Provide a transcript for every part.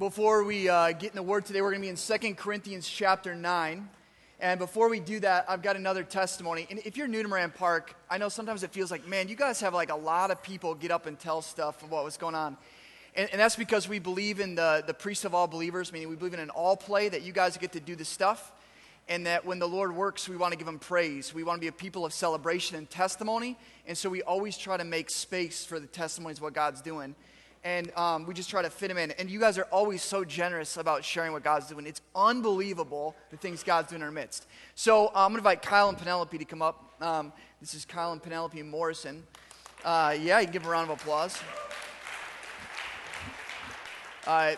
before we uh, get in the Word today, we're going to be in 2 Corinthians chapter 9. And before we do that, I've got another testimony. And if you're new to Moran Park, I know sometimes it feels like, man, you guys have like a lot of people get up and tell stuff of what was going on. And, and that's because we believe in the, the priest of all believers, meaning we believe in an all play that you guys get to do the stuff. And that when the Lord works, we want to give him praise. We want to be a people of celebration and testimony. And so we always try to make space for the testimonies of what God's doing and um, we just try to fit them in. And you guys are always so generous about sharing what God's doing. It's unbelievable the things God's doing in our midst. So uh, I'm going to invite Kyle and Penelope to come up. Um, this is Kyle and Penelope Morrison. Uh, yeah, you can give them a round of applause. Uh,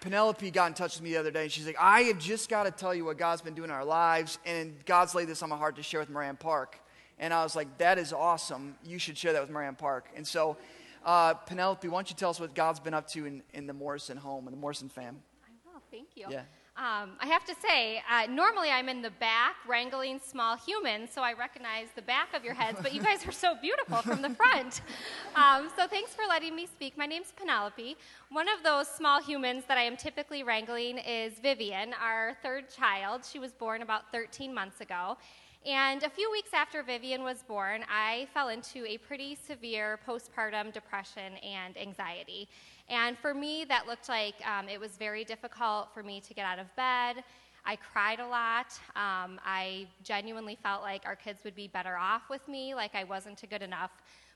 Penelope got in touch with me the other day, and she's like, I have just got to tell you what God's been doing in our lives, and God's laid this on my heart to share with Moran Park. And I was like, that is awesome. You should share that with Moran Park. And so uh, Penelope, why don't you tell us what God's been up to in, in the Morrison home and the Morrison fam? I will, thank you. Yeah. Um, I have to say, uh, normally I'm in the back wrangling small humans, so I recognize the back of your heads, but you guys are so beautiful from the front. Um, so thanks for letting me speak. My name's Penelope. One of those small humans that I am typically wrangling is Vivian, our third child. She was born about 13 months ago. And a few weeks after Vivian was born, I fell into a pretty severe postpartum depression and anxiety. And for me, that looked like um, it was very difficult for me to get out of bed. I cried a lot. Um, I genuinely felt like our kids would be better off with me, like I wasn't a good enough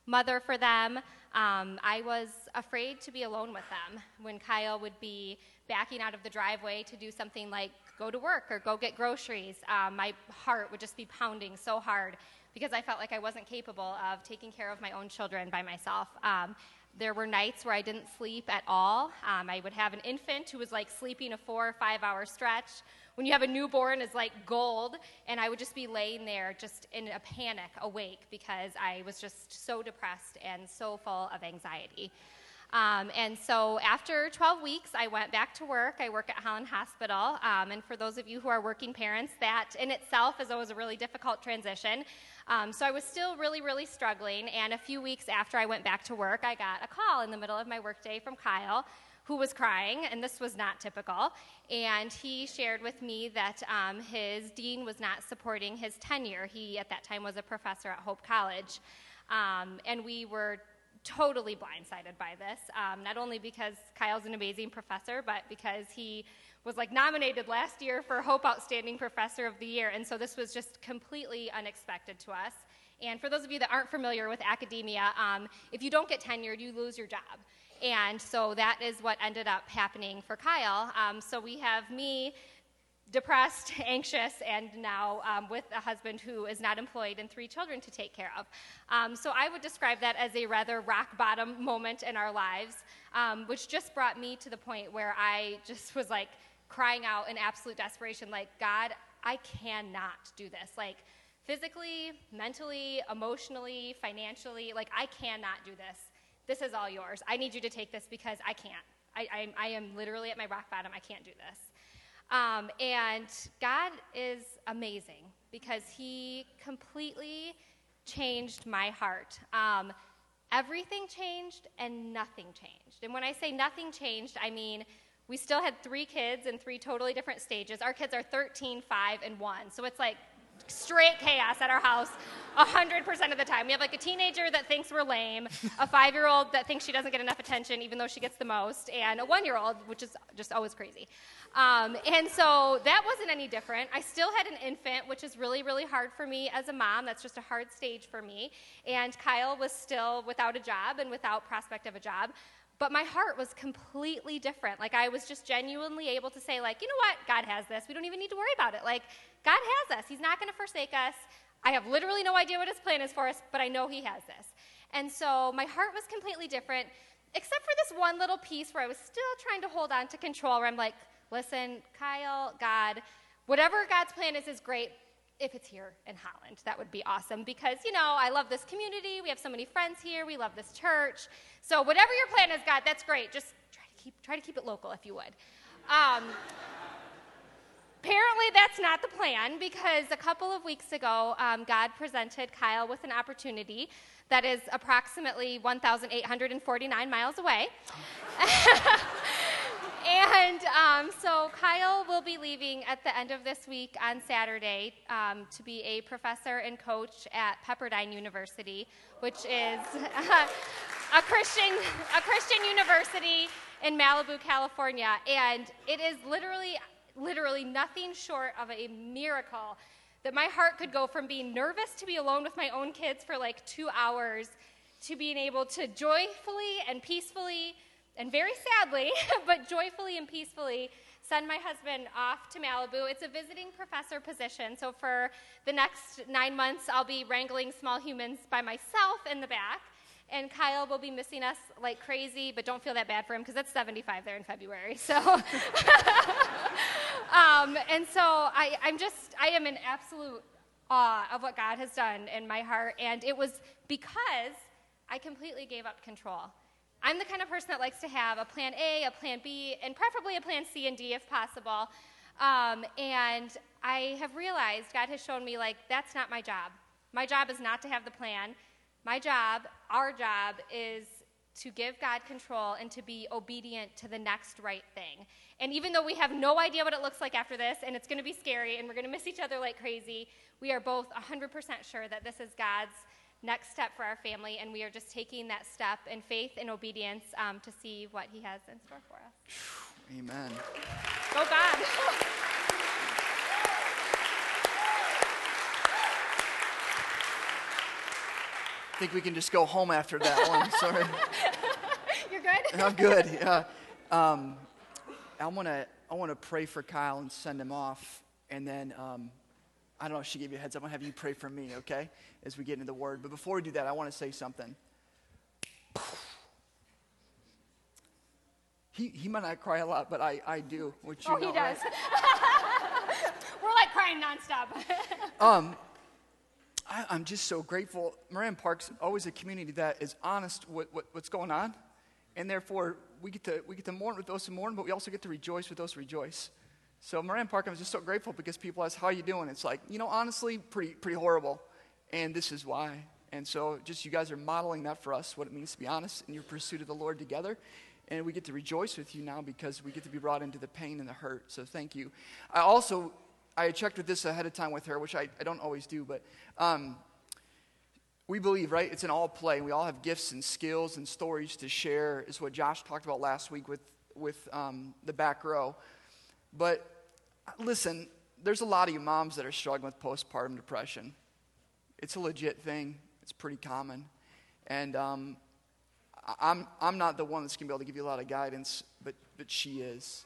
mother for them. Um, I was afraid to be alone with them when Kyle would be backing out of the driveway to do something like go to work or go get groceries. Um, my heart would just be pounding so hard because I felt like I wasn't capable of taking care of my own children by myself. Um, there were nights where I didn't sleep at all. Um, I would have an infant who was like sleeping a four or five hour stretch. When you have a newborn, is like gold, and I would just be laying there just in a panic, awake, because I was just so depressed and so full of anxiety. Um, and so after 12 weeks, I went back to work. I work at Holland Hospital. Um, and for those of you who are working parents, that in itself is always a really difficult transition. Um, so I was still really, really struggling. And a few weeks after I went back to work, I got a call in the middle of my workday from Kyle who was crying, and this was not typical. And he shared with me that um, his dean was not supporting his tenure. He, at that time, was a professor at Hope College. Um, and we were totally blindsided by this, um, not only because Kyle's an amazing professor, but because he was like nominated last year for Hope Outstanding Professor of the Year. And so this was just completely unexpected to us. And for those of you that aren't familiar with academia, um, if you don't get tenured, you lose your job. And so that is what ended up happening for Kyle. Um, so we have me depressed, anxious, and now um, with a husband who is not employed and three children to take care of. Um, so I would describe that as a rather rock bottom moment in our lives, um, which just brought me to the point where I just was like crying out in absolute desperation, like, God, I cannot do this. Like, physically, mentally, emotionally, financially, like, I cannot do this. This is all yours. I need you to take this because I can't. I, I, I am literally at my rock bottom. I can't do this. Um, and God is amazing because He completely changed my heart. Um, everything changed and nothing changed. And when I say nothing changed, I mean we still had three kids in three totally different stages. Our kids are 13, 5, and 1. So it's like straight chaos at our house 100% of the time. We have like a teenager that thinks we're lame, a five year old that thinks she doesn't get enough attention even though she gets the most, and a one year old, which is just always crazy. Um, and so that wasn't any different. I still had an infant, which is really, really hard for me as a mom. That's just a hard stage for me. And Kyle was still without a job and without prospect of a job. But my heart was completely different. Like I was just genuinely able to say, like, you know what? God has this. We don't even need to worry about it. Like, God has us. He's not going to forsake us. I have literally no idea what his plan is for us, but I know he has this. And so my heart was completely different, except for this one little piece where I was still trying to hold on to control, where I'm like, listen, Kyle, God, whatever God's plan is, is great. If it's here in Holland, that would be awesome because, you know, I love this community. We have so many friends here. We love this church. So, whatever your plan is, God, that's great. Just try to keep, try to keep it local if you would. Um, apparently that's not the plan because a couple of weeks ago, um, God presented Kyle with an opportunity that is approximately 1,849 miles away. And um, so Kyle will be leaving at the end of this week on Saturday um, to be a professor and coach at Pepperdine University, which is a Christian a Christian university in Malibu, California, and it is literally literally nothing short of a miracle that my heart could go from being nervous to be alone with my own kids for like 2 hours to being able to joyfully and peacefully and very sadly, but joyfully and peacefully, send my husband off to Malibu. It's a visiting professor position, so for the next nine months, I'll be wrangling small humans by myself in the back. And Kyle will be missing us like crazy, but don't feel that bad for him because it's 75 there in February. So, and so I, I'm just, I am in absolute awe of what God has done in my heart. And it was because I completely gave up control. I'm the kind of person that likes to have a plan A, a plan B, and preferably a plan C and D if possible. Um, and I have realized, God has shown me, like, that's not my job. My job is not to have the plan. My job, our job, is to give God control and to be obedient to the next right thing. And even though we have no idea what it looks like after this, and it's going to be scary, and we're going to miss each other like crazy, we are both 100% sure that this is God's next step for our family, and we are just taking that step in faith and obedience um, to see what He has in store for us. Amen. Go God. I think we can just go home after that one. Sorry. You're good? I'm good. Yeah. Um, I want to I want to pray for Kyle and send him off, and then um, I don't know if she gave you a heads up. I'm to have you pray for me, okay, as we get into the word. But before we do that, I want to say something. He, he might not cry a lot, but I, I do, which you oh, know, he does. right? We're like crying nonstop. Um, I, I'm just so grateful. Moran Park's always a community that is honest with what, what's going on, and therefore we get to we get to mourn with those who mourn, but we also get to rejoice with those who rejoice. So Moran Park, I'm just so grateful because people ask, how are you doing? It's like, you know, honestly, pretty, pretty horrible. And this is why. And so just you guys are modeling that for us, what it means to be honest in your pursuit of the Lord together. And we get to rejoice with you now because we get to be brought into the pain and the hurt. So thank you. I also, I checked with this ahead of time with her, which I, I don't always do, but um, we believe, right? It's an all play. We all have gifts and skills and stories to share, is what Josh talked about last week with, with um, the back row. But listen, there's a lot of you moms that are struggling with postpartum depression. It's a legit thing, it's pretty common. And um, I'm, I'm not the one that's going to be able to give you a lot of guidance, but, but she is.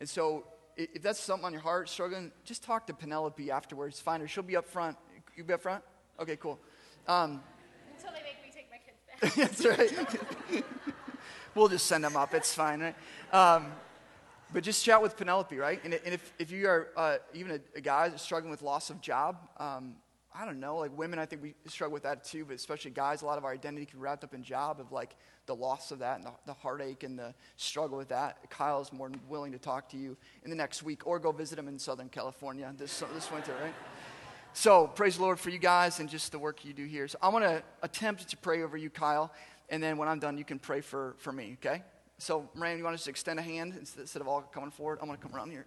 And so if that's something on your heart, struggling, just talk to Penelope afterwards. Find her. She'll be up front. You be up front? Okay, cool. Um, Until they make me take my kids back. that's right. we'll just send them up. It's fine, right? Um, but just chat with Penelope, right? And, and if, if you are uh, even a, a, guy struggling with loss of job, um, I don't know, like women, I think we struggle with that too, but especially guys, a lot of our identity can be wrapped up in job of like the loss of that and the, the heartache and the struggle with that. Kyle is more than willing to talk to you in the next week or go visit him in Southern California this, this winter, right? So praise the Lord for you guys and just the work you do here. So I want to attempt to pray over you, Kyle, and then when I'm done, you can pray for, for me, okay? So, Miranda, you want to just extend a hand instead of all coming forward? I'm going to come around here.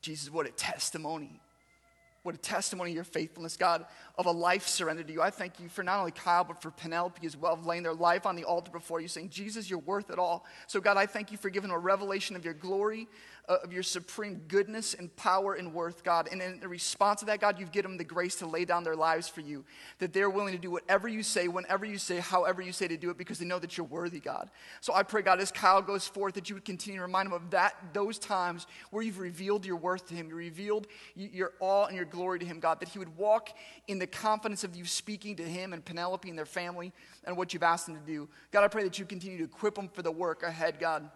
Jesus, what a testimony. What a testimony of your faithfulness, God, of a life surrendered to you. I thank you for not only Kyle, but for Penelope as well, laying their life on the altar before you, saying, Jesus, you're worth it all. So, God, I thank you for giving a revelation of your glory, uh, of your supreme goodness and power and worth, God. And in response to that, God, you've given them the grace to lay down their lives for you, that they're willing to do whatever you say, whenever you say, however you say to do it, because they know that you're worthy, God. So I pray, God, as Kyle goes forth, that you would continue to remind him of that, those times where you've revealed your worth to him, you revealed your awe and your glory to him, God, that he would walk in the confidence of you speaking to him and Penelope and their family and what you've asked them to do. God, I pray that you continue to equip them for the work ahead, God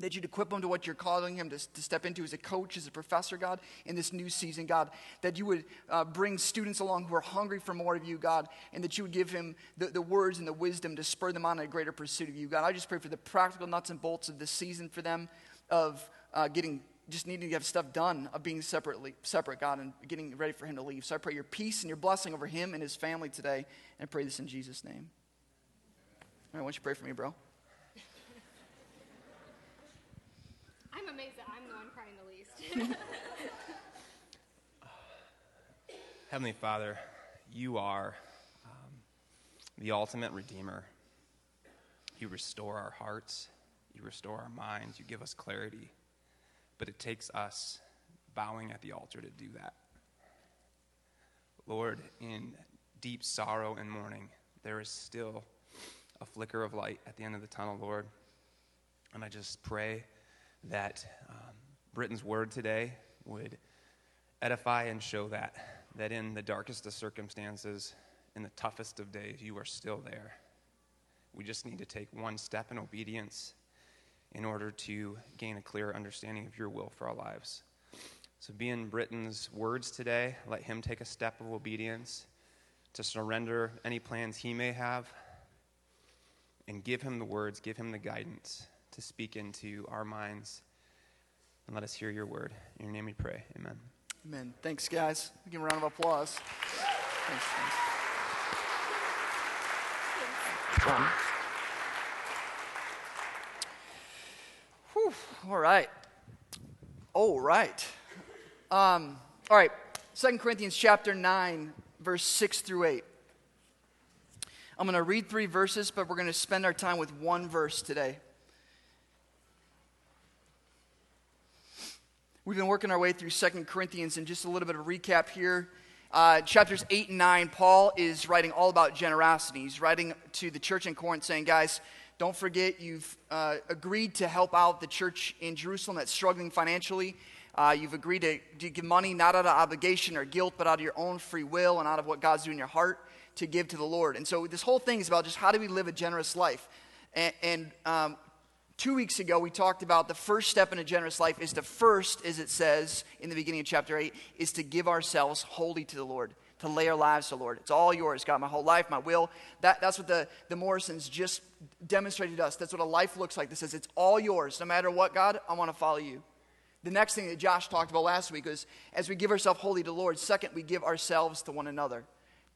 that you'd equip him to what you're calling him to, to, step into as a coach, as a professor, God, in this new season, God. That you would uh, bring students along who are hungry for more of you, God, and that you would give him the, the words and the wisdom to spur them on in a greater pursuit of you, God. I just pray for the practical nuts and bolts of this season for them, of uh, getting just needing to have stuff done of being separately, separate, God, and getting ready for him to leave. So I pray your peace and your blessing over him and his family today. And I pray this in Jesus' name. All right, why don't you pray for me, bro? I'm amazed that I'm the one crying the least. Heavenly Father, you are um, the ultimate Redeemer. You restore our hearts, you restore our minds, you give us clarity. But it takes us bowing at the altar to do that. Lord, in deep sorrow and mourning, there is still a flicker of light at the end of the tunnel, Lord. And I just pray that um, Britton's word today would edify and show that, that in the darkest of circumstances, in the toughest of days, you are still there. We just need to take one step in obedience in order to gain a clear understanding of your will for our lives. So, be in Britton's words today. Let him take a step of obedience to surrender any plans he may have and give him the words, give him the guidance to speak into our minds. And let us hear your word. In your name we pray. Amen. Amen. Thanks, guys. Give him a round of applause. Thanks, thanks. All right. All right. Um, all right. Second Corinthians chapter 9, verse 6 through 8. I'm going to read three verses, but we're going to spend our time with one verse today. We've been working our way through Second Corinthians, and just a little bit of recap here. Uh, chapters 8 and 9, Paul is writing all about generosity. He's writing to the church in Corinth saying, Guys, don't forget you've uh, agreed to help out the church in Jerusalem that's struggling financially. Uh, you've agreed to, to give money not out of obligation or guilt, but out of your own free will and out of what God's doing in your heart to give to the Lord. And so this whole thing is about just how do we live a generous life. And, and um, two weeks ago, we talked about the first step in a generous life is to first, as it says in the beginning of chapter 8, is to give ourselves wholly to the Lord, to lay our lives to the Lord. It's all yours, God, my whole life, my will. That, that's what the, the Morrisons just demonstrated to us. That's what a life looks like. That says, it's all yours. No matter what, God, I want to follow you. The next thing that Josh talked about last week was as we give ourselves wholly to the Lord, second, we give ourselves to one another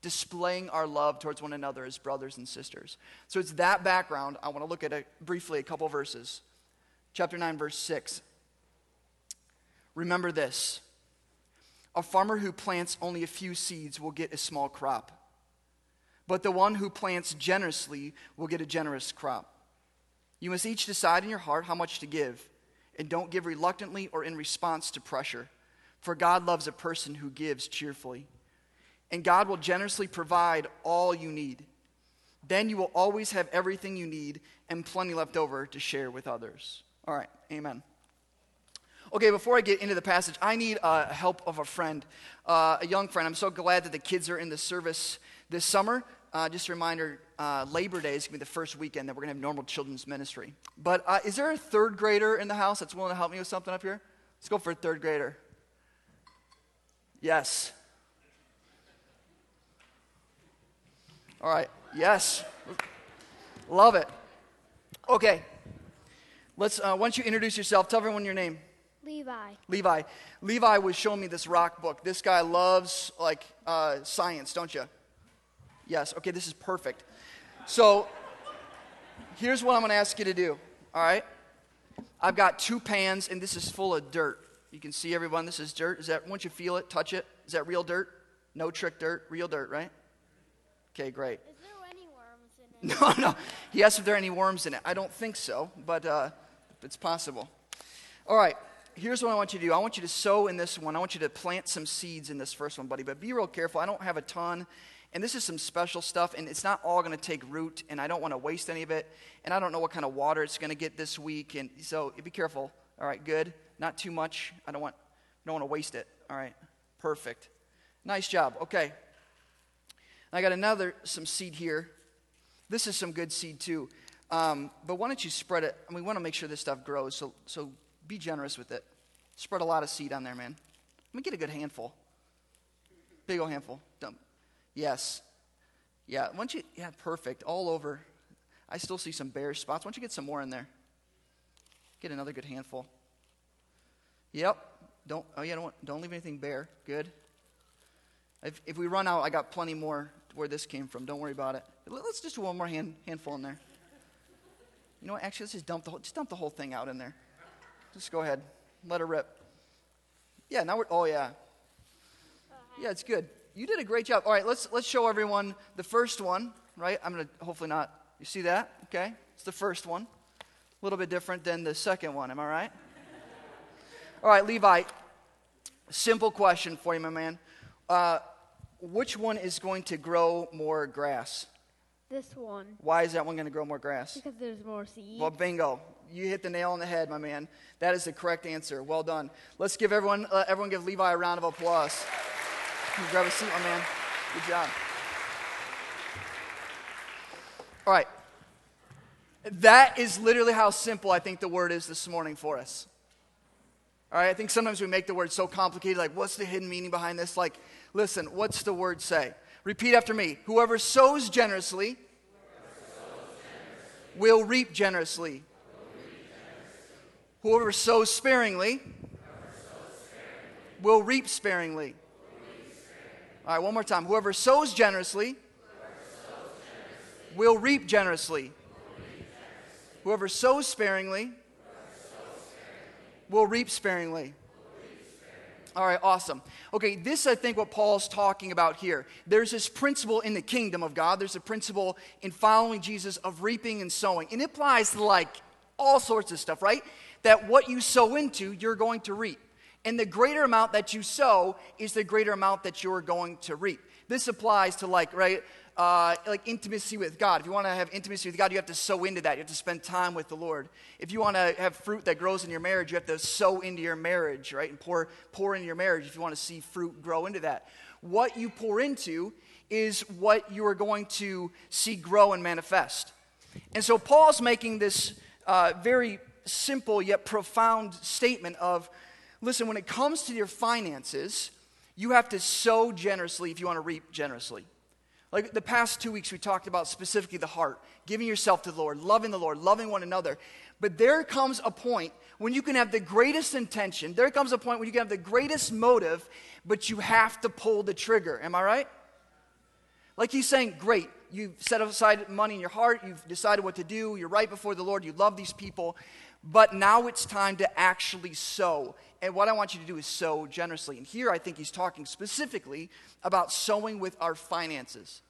displaying our love towards one another as brothers and sisters. So it's that background. I want to look at a, briefly a couple verses. Chapter 9, verse 6. Remember this a farmer who plants only a few seeds will get a small crop, but the one who plants generously will get a generous crop. You must each decide in your heart how much to give, and don't give reluctantly or in response to pressure, for God loves a person who gives cheerfully and God will generously provide all you need. Then you will always have everything you need and plenty left over to share with others. All right, amen. Okay, before I get into the passage, I need uh, help of a friend, uh, a young friend. I'm so glad that the kids are in the service this summer. Uh, just a reminder uh, Labor Day is going to be the first weekend that we're going to have normal children's ministry. But uh, is there a third grader in the house that's willing to help me with something up here? Let's go for a third grader. Yes. All right. Yes. Love it. Okay. Let's, uh, don't you introduce yourself? Tell everyone your name. Levi. Levi. Levi was showing me this rock book. This guy loves like uh, science, don't you? Yes. Okay, this is perfect. So here's what I'm going to ask you to do. All right. I've got two pans, and this is full of dirt. You can see everyone. This is dirt. Is that once you feel it, touch it? Is that real dirt? No trick dirt, real dirt, right? Okay, great. Is there any worms in it? No, no. He asked if there are any worms in it. I don't think so, but uh, it's possible. All right. Here's what I want you to do. I want you to sow in this one. I want you to plant some seeds in this first one, buddy. But be real careful. I don't have a ton. And this is some special stuff, and it's not all going to take root, and I don't want to waste any of it. And I don't know what kind of water it's going to get this week. And so be careful. All right, good. Not too much. I don't want, don't want to waste it. All right, perfect. Nice job. Okay. I got another, some seed here. This is some good seed too. Um, but why don't you spread it? And we want to make sure this stuff grows, so, so be generous with it. Spread a lot of seed on there, man. Let me get a good handful. Big old handful. Dump. Yes. Yeah, don't you, yeah, perfect. All over. I still see some bare spots. Why don't you get some more in there? Get another good handful. Yep. Don't, oh, yeah, don't, don't leave anything bare. Good. If, if we run out, I got plenty more where this came from. Don't worry about it. Let's just do one more hand, handful in there. You know what? Actually, let's just dump the whole, just dump the whole thing out in there. Just go ahead. Let her rip. Yeah, now we're, oh, yeah. Yeah, it's good. You did a great job. All right, let's, let's show everyone the first one, right? I'm going to hopefully not. You see that? Okay. It's the first one. A little bit different than the second one. Am I right? All right, Levi. Simple question for you, my man. Uh, which one is going to grow more grass? This one. Why is that one going to grow more grass? Because there's more seeds. Well, bingo. You hit the nail on the head, my man. That is the correct answer. Well done. Let's give everyone, uh, everyone give Levi a round of applause. Grab a seat, my man. Good job. All right. That is literally how simple I think the word is this morning for us. All right, I think sometimes we make the word so complicated, like, what's the hidden meaning behind this? Like, listen, what's the word say? Repeat after me. Whoever sows generously, will reap generously. Whoever sows sparingly, will reap sparingly. All right, one more time. Whoever sows generously, will reap generously. Whoever sows sparingly, will reap sparingly. All right, awesome. Okay, this I think what Paul's talking about here. There's this principle in the kingdom of God. There's a principle in following Jesus of reaping and sowing. And it applies to like all sorts of stuff, right? That what you sow into, you're going to reap. And the greater amount that you sow is the greater amount that you're going to reap. This applies to like, right? Uh, like intimacy with God. If you want to have intimacy with God, you have to sow into that. You have to spend time with the Lord. If you want to have fruit that grows in your marriage, you have to sow into your marriage, right? And pour, pour into your marriage if you want to see fruit grow into that. What you pour into is what you are going to see grow and manifest. And so Paul's making this uh, very simple yet profound statement of listen, when it comes to your finances, you have to sow generously if you want to reap generously. Like the past two weeks, we talked about specifically the heart, giving yourself to the Lord, loving the Lord, loving one another. But there comes a point when you can have the greatest intention, there comes a point when you can have the greatest motive, but you have to pull the trigger. Am I right? Like he's saying, great, you've set aside money in your heart, you've decided what to do, you're right before the Lord, you love these people, but now it's time to actually sow. And what I want you to do is sow generously. And here I think he's talking specifically about sowing with our finances.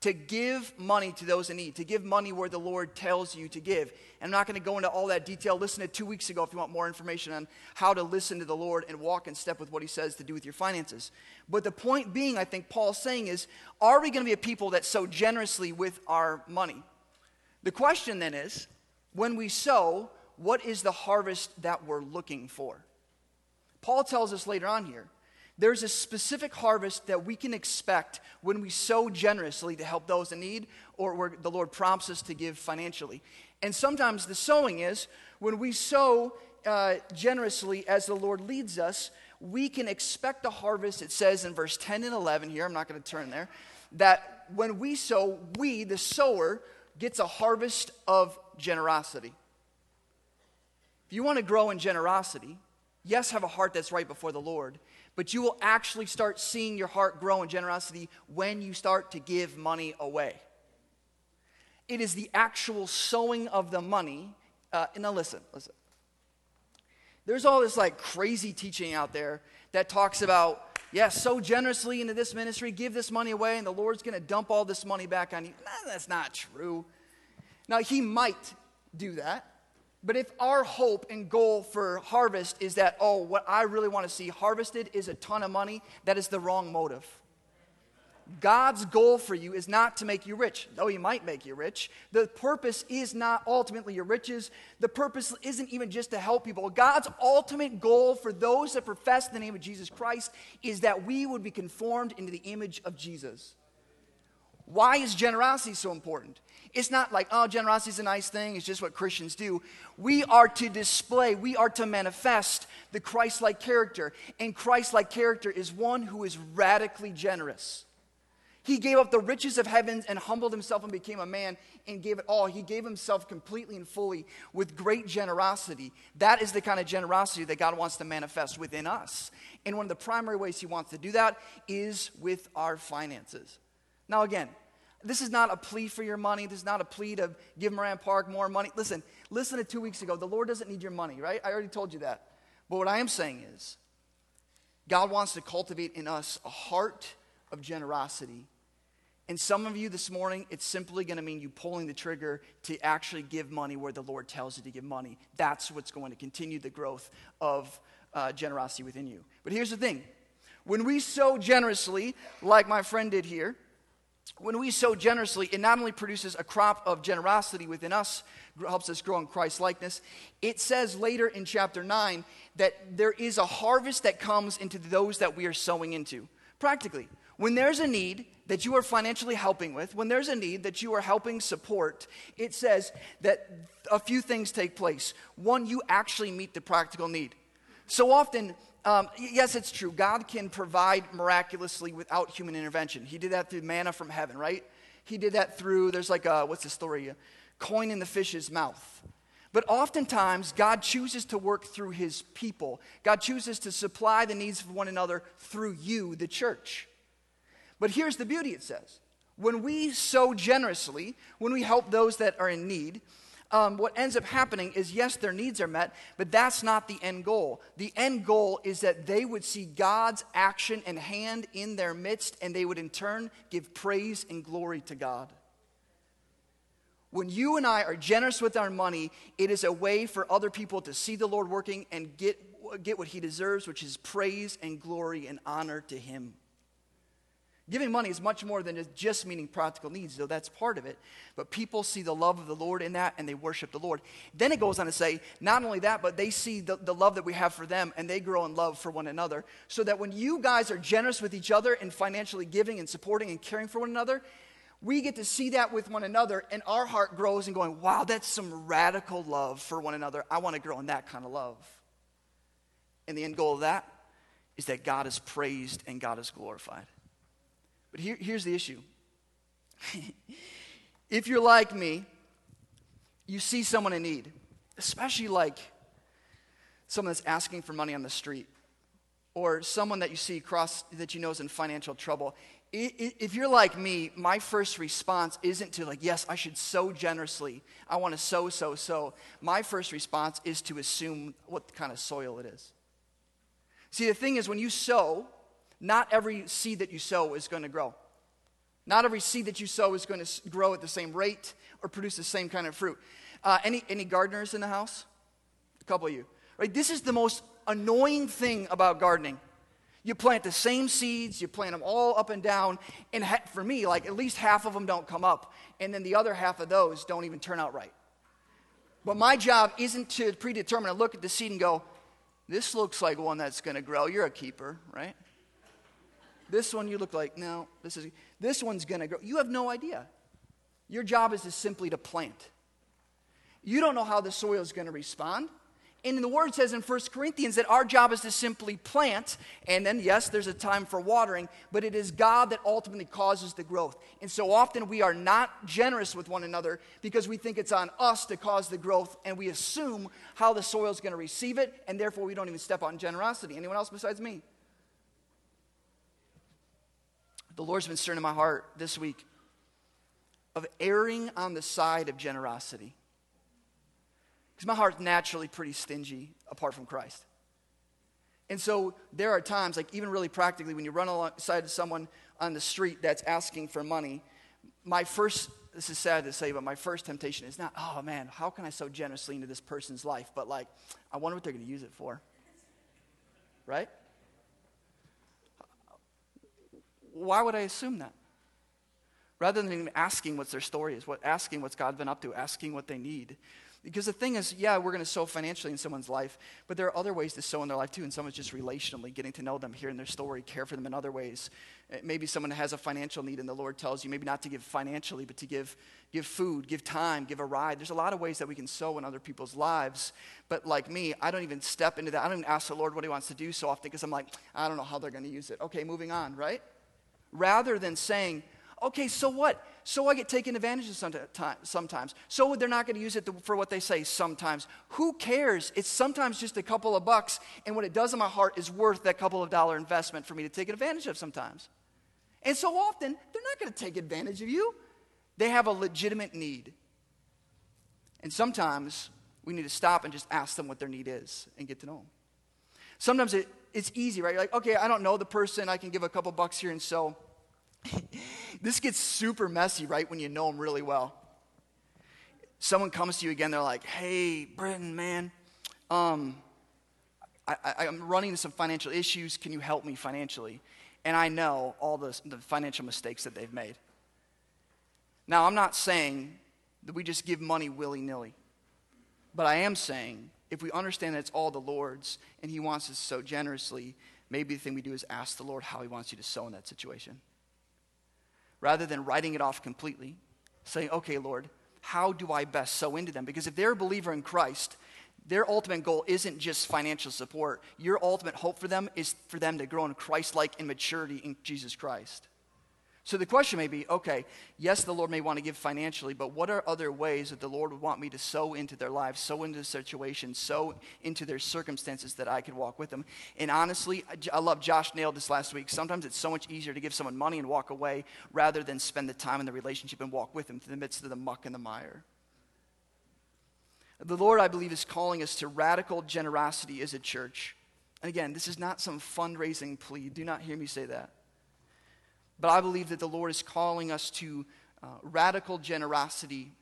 To give money to those in need, to give money where the Lord tells you to give. And I'm not going to go into all that detail. Listen to two weeks ago if you want more information on how to listen to the Lord and walk in step with what He says to do with your finances. But the point being, I think Paul's saying is are we going to be a people that sow generously with our money? The question then is when we sow, what is the harvest that we're looking for? Paul tells us later on here there's a specific harvest that we can expect when we sow generously to help those in need or where the Lord prompts us to give financially. And sometimes the sowing is when we sow uh, generously as the Lord leads us, we can expect a harvest. It says in verse 10 and 11 here, I'm not going to turn there, that when we sow, we, the sower, gets a harvest of generosity. You want to grow in generosity, yes, have a heart that's right before the Lord, but you will actually start seeing your heart grow in generosity when you start to give money away. It is the actual sowing of the money. Uh, now, listen, listen. There's all this like crazy teaching out there that talks about, yeah, sow generously into this ministry, give this money away, and the Lord's going to dump all this money back on you. Nah, that's not true. Now, He might do that. But if our hope and goal for harvest is that, oh, what I really want to see harvested is a ton of money, that is the wrong motive. God's goal for you is not to make you rich, though He might make you rich. The purpose is not ultimately your riches. The purpose isn't even just to help people. God's ultimate goal for those that profess the name of Jesus Christ is that we would be conformed into the image of Jesus. Why is generosity so important? It's not like, oh, generosity is a nice thing, it's just what Christians do. We are to display, we are to manifest the Christ like character. And Christ like character is one who is radically generous. He gave up the riches of heavens and humbled himself and became a man and gave it all. He gave himself completely and fully with great generosity. That is the kind of generosity that God wants to manifest within us. And one of the primary ways he wants to do that is with our finances. Now, again, this is not a plea for your money. This is not a plea to give Moran Park more money. Listen, listen to two weeks ago. The Lord doesn't need your money, right? I already told you that. But what I am saying is, God wants to cultivate in us a heart of generosity and some of you this morning, it's simply going to mean you pulling the trigger to actually give money where the Lord tells you to give money. That's what's going to continue the growth of uh, generosity within you. But here's the thing when we sow generously, like my friend did here, when we sow generously, it not only produces a crop of generosity within us, helps us grow in Christ likeness, it says later in chapter 9 that there is a harvest that comes into those that we are sowing into. Practically, when there's a need that you are financially helping with, when there's a need that you are helping support, it says that a few things take place. One, you actually meet the practical need. So often, um, yes, it's true. God can provide miraculously without human intervention. He did that through manna from heaven, right? He did that through, there's like a, what's the story? A coin in the fish's mouth. But oftentimes, God chooses to work through his people. God chooses to supply the needs of one another through you, the church. But here's the beauty it says when we sow generously, when we help those that are in need, um, what ends up happening is yes, their needs are met, but that's not the end goal. The end goal is that they would see God's action and hand in their midst, and they would in turn give praise and glory to God. When you and I are generous with our money, it is a way for other people to see the Lord working and get, get what He deserves, which is praise and glory and honor to Him. Giving money is much more than just meeting practical needs, though that's part of it. But people see the love of the Lord in that and they worship the Lord. Then it goes on to say, not only that, but they see the, the love that we have for them and they grow in love for one another. So that when you guys are generous with each other and financially giving and supporting and caring for one another, we get to see that with one another and our heart grows and going, wow, that's some radical love for one another. I want to grow in that kind of love. And the end goal of that is that God is praised and God is glorified. But here, here's the issue if you're like me, you see someone in need, especially like someone that's asking for money on the street or someone that you see across that you know is in financial trouble. If you're like me, my first response isn't to like, yes, I should sow generously. I want to sow, sow, sow. My first response is to assume what kind of soil it is. See, the thing is, when you sow, not every seed that you sow is going to grow. Not every seed that you sow is going to grow at the same rate or produce the same kind of fruit. Uh, any, any gardeners in the house? A couple of you. Right? This is the most annoying thing about gardening. You plant the same seeds, you plant them all up and down, and ha- for me, like at least half of them don't come up, and then the other half of those don't even turn out right. But my job isn't to predetermine and look at the seed and go, this looks like one that's going to grow. You're a keeper, right? This one you look like, no, this is this one's to grow. You have no idea. Your job is to simply to plant. You don't know how the soil is to respond. And the word says in 1 Corinthians that our job is to simply plant, and then, yes, there's a time for watering, but it is God that ultimately causes the growth. And so often we are not generous with one another because we think it's on us to cause the growth, and we assume how the soil is going to receive it, and therefore we don't even step on generosity. Anyone else besides me? The Lord's been stirring in my heart this week of erring on the side of generosity. Because my heart's naturally pretty stingy apart from Christ. And sow there are times, like even really practically, when you run alongside someone on the street that's asking for money, my first, this is sad to say, but my first temptation is not, oh man, how can I so generously into this person's life? But like, I wonder what they're going to use it for. Right? Why would I assume that? Rather than asking what's their story is, what, asking what's God been up to, asking what they need. Because the thing is, yeah, we're going to sow financially in someone's life, but there are other ways to sow in their life too. And someone's just relationally getting to know them, hearing their story, care for them in other ways. Eh, maybe someone has a financial need, and the Lord tells you maybe not to give financially, but to give, give food, give time, give a ride. There's a lot of ways that we can sow in other people's lives. But like me, I don't even step into that. I don't even ask the Lord what He wants to do so often because I'm like, I don't know how they're going to use it. Okay, moving on, right? Rather than saying, okay, so what? So I get taken advantage of sometimes. So they're not going to use it for what they say sometimes. Who cares? It's sometimes just a couple of bucks, and what it does in my heart is worth that couple of dollar investment for me to take advantage of sometimes. And so often, they're not going to take advantage of you. They have a legitimate need. And sometimes we need to stop and just ask them what their need is and get to know them. Sometimes it, it's easy, right? You're like, okay, I don't know the person. I can give a couple bucks here and so. this gets super messy, right, when you know them really well. Someone comes to you again, they're like, hey, Brenton, man, um, I, I, I'm running into some financial issues. Can you help me financially? And I know all the, the financial mistakes that they've made. Now, I'm not saying that we just give money willy nilly, but I am saying if we understand that it's all the Lord's and He wants us so generously, maybe the thing we do is ask the Lord how He wants you to sow in that situation rather than writing it off completely, saying, okay, Lord, how do I best sow into them? Because if they're a believer in Christ, their ultimate goal isn't just financial support. Your ultimate hope for them is for them to grow in Christ like in maturity in Jesus Christ. So the question may be okay, yes, the Lord may want to give financially, but what are other ways that the Lord would want me to sow into their lives, sow into the situation, sow into their circumstances that I could walk with them? And honestly, I love Josh nailed this last week. Sometimes it's so much easier to give someone money and walk away rather than spend the time in the relationship and walk with them through the midst of the muck and the mire. The Lord, I believe, is calling us to radical generosity as a church. And again, this is not some fundraising plea. Do not hear me say that. But I believe that the Lord is calling us to uh, radical generosity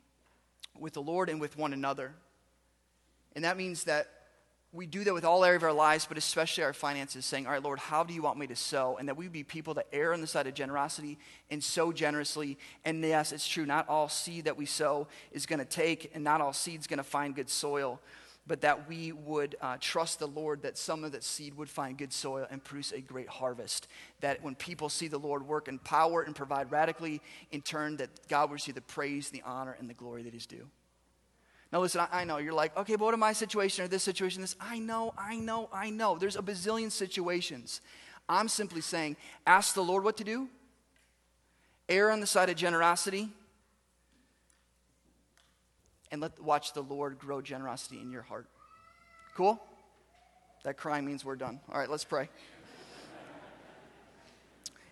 with the Lord and with one another. And that means that we do that with all areas of our lives, but especially our finances, saying, All right, Lord, how do you want me to sow? And that we be people that err on the side of generosity and sow generously. And yes, it's true, not all seed that we sow is going to take, and not all seed's going to find good soil but that we would uh, trust the Lord that some of that seed would find good soil and produce a great harvest. That when people see the Lord work in power and provide radically, in turn, that God would receive the praise, the honor, and the glory that is due. Now, listen, I, I know you're like, okay, but what in my situation or this situation? This, I know, I know, I know. There's a bazillion situations. I'm simply saying, ask the Lord what to do, err on the side of generosity and let watch the Lord grow generosity in your heart. Cool? That crying means we're done. All right, let's pray.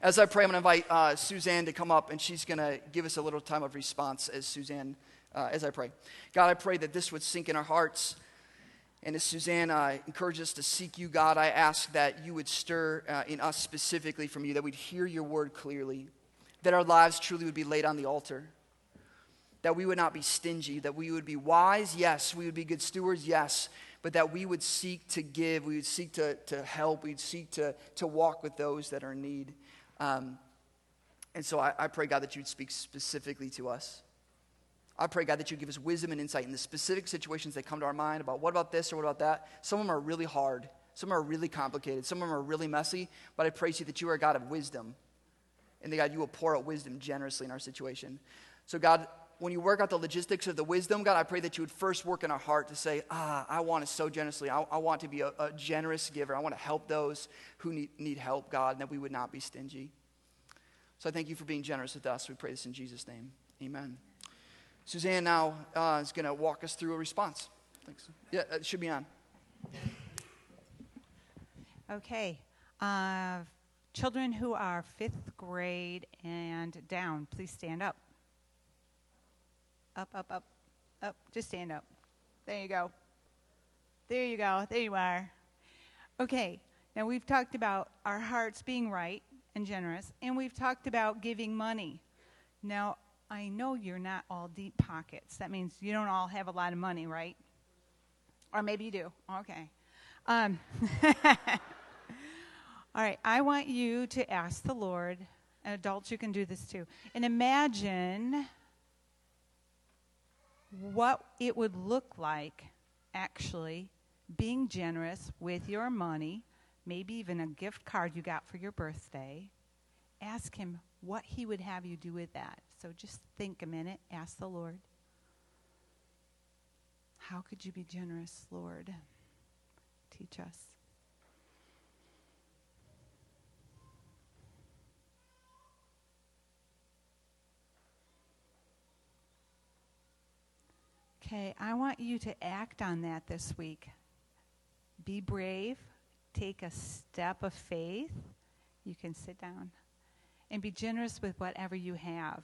As I pray, I'm going to invite uh, Suzanne to come up, and she's going to give us a little time of response as Suzanne, uh, as I pray. God, I pray that this would sink in our hearts. And as Suzanne uh, encourages us to seek you, God, I ask that you would stir uh, in us specifically from you, that we'd hear your word clearly, that our lives truly would be laid on the altar that we would not be stingy, that we would be wise, yes, we would be good stewards, yes, but that we would seek to give, we would seek to, to help, we'd seek to, to walk with those that are in need. Um, and so I, I pray, God, that you'd speak specifically to us. I pray, God, that you give us wisdom and insight in the specific situations that come to our mind about what about this or what about that. Some of them are really hard, some are really complicated, some of them are really messy, but I praise you that you are a God of wisdom. And that, God, you will pour out wisdom generously in our situation. So, God, when you work out the logistics of the wisdom, God, I pray that you would first work in our heart to say, ah, I want to sow generously. I, I want to be a, a, generous giver. I want to help those who need, need help, God, and that we would not be stingy. So I thank you for being generous with us. We pray this in Jesus' name. Amen. Suzanne now uh, is going to walk us through a response. Thanks. Yeah, it should be on. Okay. Uh, children who are fifth grade and down, please stand up. Up, up, up, up. Just stand up. There you go. There you go. There you are. Okay, now we've talked about our hearts being right and generous, and we've talked about giving money. Now, I know you're not all deep pockets. That means you don't all have a lot of money, right? Or maybe you do. Okay. Um, all right, I want you to ask the Lord, and adults, you can do this too, and imagine what it would look like actually being generous with your money, maybe even a gift card you got for your birthday. Ask Him what He would have you do with that. So just think a minute, ask the Lord. How could you be generous, Lord? Teach us. Okay, I want you to act on that this week. Be brave, take a step of faith. You can sit down and be generous with whatever you have.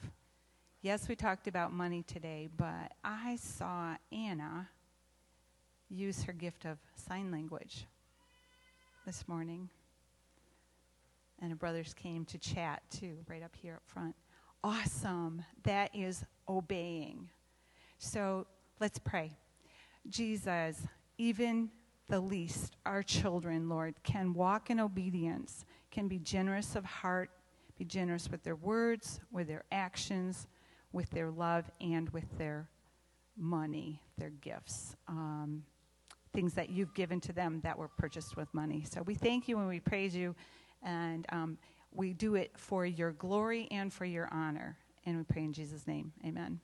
Yes, we talked about money today, but I saw Anna use her gift of sign language this morning. And her brothers came to chat too, right up here up front. Awesome. That is obeying. So let's pray. Jesus, even the least, our children, Lord, can walk in obedience, can be generous of heart, be generous with their words, with their actions, with their love, and with their money, their gifts. Um, things that you've given to them that were purchased with money. So we thank you and we praise you, and um, we do it for your glory and for your honor. And we pray in Jesus' name. Amen.